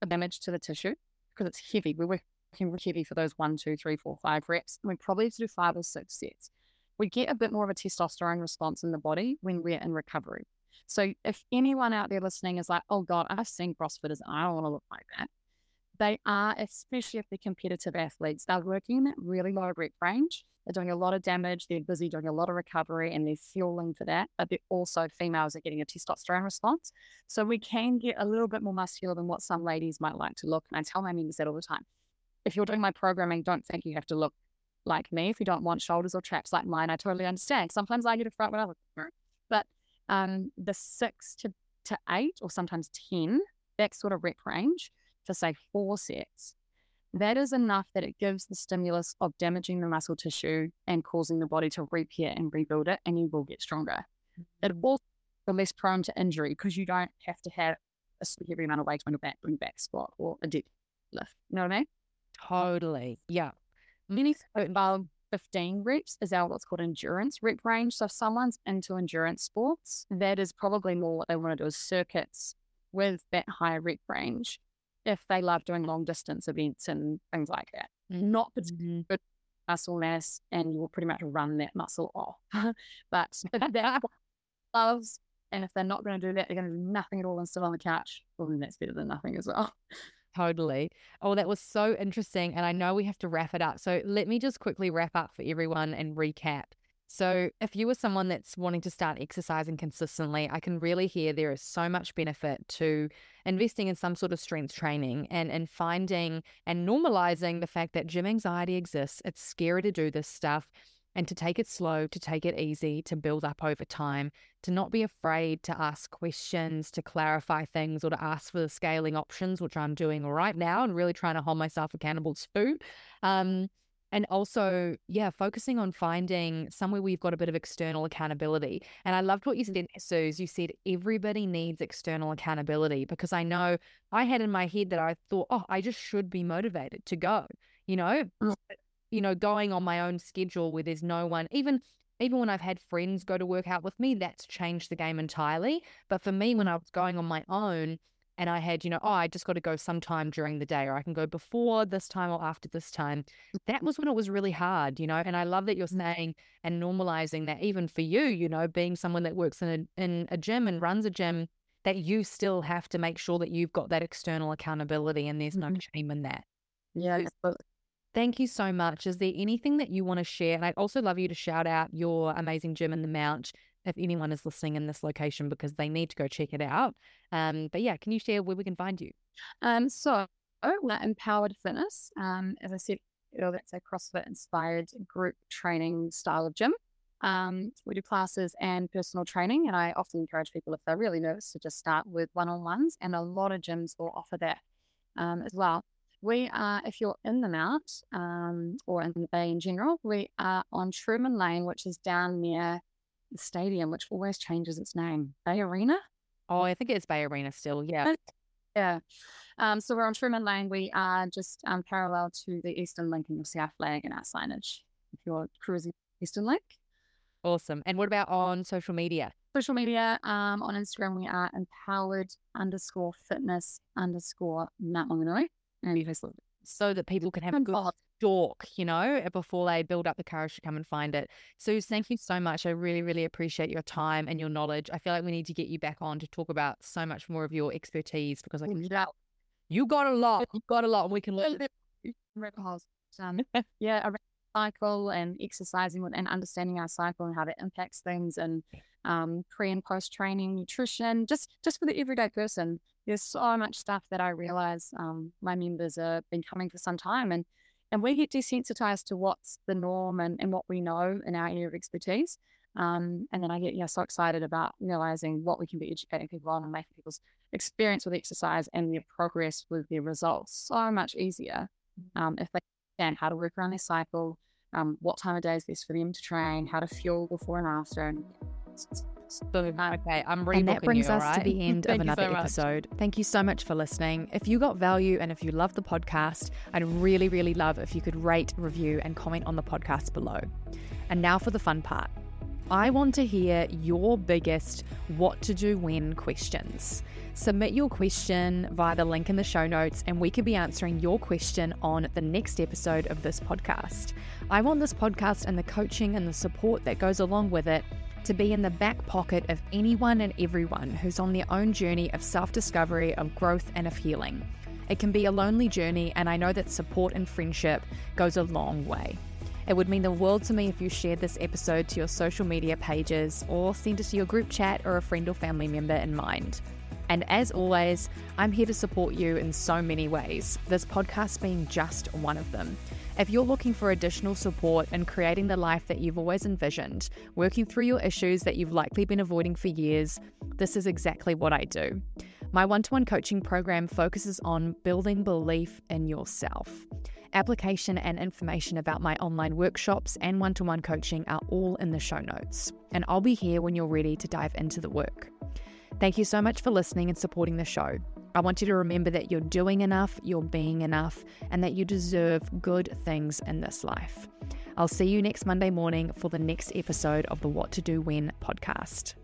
of damage to the tissue because it's heavy. We're working heavy for those one, two, three, four, five reps. And we probably have to do five or six sets. We get a bit more of a testosterone response in the body when we're in recovery. So if anyone out there listening is like, oh God, I've seen CrossFitters and I don't want to look like that. They are, especially if they're competitive athletes, they're working really low rep range. They're doing a lot of damage, they're busy doing a lot of recovery, and they're fueling for that. But they're also females are getting a testosterone response. So we can get a little bit more muscular than what some ladies might like to look. And I tell my members that all the time. If you're doing my programming, don't think you have to look like me. If you don't want shoulders or traps like mine, I totally understand. Sometimes I get a front when I look But um, the six to, to eight or sometimes 10, that sort of rep range for say four sets that is enough that it gives the stimulus of damaging the muscle tissue and causing the body to repair and rebuild it, and you will get stronger. It mm-hmm. will be less prone to injury because you don't have to have a heavy amount of weight on your back doing back squat or a deadlift. You know what I mean? Totally. Yeah. Many involve um, 15 reps is our what's called endurance rep range. So if someone's into endurance sports, that is probably more what they want to do is circuits with that higher rep range if they love doing long distance events and things like that. Not particularly mm-hmm. good muscle mass, and you will pretty much run that muscle off. but if that loves, and if they're not going to do that, they're going to do nothing at all and sit on the couch. Well, then that's better than nothing as well. Totally. Oh, that was so interesting. And I know we have to wrap it up. So let me just quickly wrap up for everyone and recap. So, if you are someone that's wanting to start exercising consistently, I can really hear there is so much benefit to investing in some sort of strength training and, and finding and normalizing the fact that gym anxiety exists. It's scary to do this stuff and to take it slow, to take it easy, to build up over time, to not be afraid to ask questions, to clarify things, or to ask for the scaling options, which I'm doing right now and really trying to hold myself accountable to. Um, and also, yeah, focusing on finding somewhere where you've got a bit of external accountability. And I loved what you said, Suze. You said everybody needs external accountability because I know I had in my head that I thought, oh, I just should be motivated to go, you know, mm. you know, going on my own schedule where there's no one, even even when I've had friends go to work out with me, that's changed the game entirely. But for me, when I was going on my own, and I had, you know, oh, I just got to go sometime during the day, or I can go before this time or after this time. That was when it was really hard, you know. And I love that you're mm. saying and normalizing that even for you, you know, being someone that works in a in a gym and runs a gym, that you still have to make sure that you've got that external accountability and there's no mm-hmm. shame in that. Yeah, Thank you so much. Is there anything that you want to share? And I'd also love you to shout out your amazing gym in the Mount if anyone is listening in this location because they need to go check it out. Um, but yeah, can you share where we can find you? Um, so we're Empowered Fitness. Um, as I said, know, that's a CrossFit inspired group training style of gym. Um, we do classes and personal training, and I often encourage people if they're really nervous to just start with one on ones, and a lot of gyms will offer that um, as well. We are, if you're in the Mount um, or in the Bay in general, we are on Truman Lane, which is down near the stadium, which always changes its name. Bay Arena? Oh, I think it's Bay Arena still. Yeah. Yeah. Um, so we're on Truman Lane. We are just um, parallel to the Eastern Link and you'll see our flag and our signage if you're cruising Eastern Link. Awesome. And what about on social media? Social media, um, on Instagram, we are empowered underscore fitness underscore Mount Maunganui. And Facebook so that people can have a good stalk, you know, before they build up the courage to come and find it. So thank you so much. I really, really appreciate your time and your knowledge. I feel like we need to get you back on to talk about so much more of your expertise because I can tell you got a lot. You got a lot, and we can learn. Um, yeah, cycle and exercising and understanding our cycle and how that impacts things and um, pre and post training nutrition just just for the everyday person there's so much stuff that I realize um, my members have been coming for some time and and we get desensitized to what's the norm and, and what we know in our area of expertise. Um, and then I get yeah so excited about realizing what we can be educating people on and making people's experience with exercise and their progress with their results so much easier um, if they understand how to work around their cycle, um, what time of day is best for them to train, how to fuel before and after, and Uh, okay, I'm And that brings you, us right? to the end of another so episode. Thank you so much for listening. If you got value and if you love the podcast, I'd really, really love if you could rate, review, and comment on the podcast below. And now for the fun part. I want to hear your biggest what to do when questions. Submit your question via the link in the show notes, and we could be answering your question on the next episode of this podcast. I want this podcast and the coaching and the support that goes along with it to be in the back pocket of anyone and everyone who's on their own journey of self discovery, of growth, and of healing. It can be a lonely journey, and I know that support and friendship goes a long way. It would mean the world to me if you shared this episode to your social media pages or sent it to your group chat or a friend or family member in mind. And as always, I'm here to support you in so many ways, this podcast being just one of them. If you're looking for additional support in creating the life that you've always envisioned, working through your issues that you've likely been avoiding for years, this is exactly what I do. My one to one coaching program focuses on building belief in yourself. Application and information about my online workshops and one to one coaching are all in the show notes, and I'll be here when you're ready to dive into the work. Thank you so much for listening and supporting the show. I want you to remember that you're doing enough, you're being enough, and that you deserve good things in this life. I'll see you next Monday morning for the next episode of the What to Do When podcast.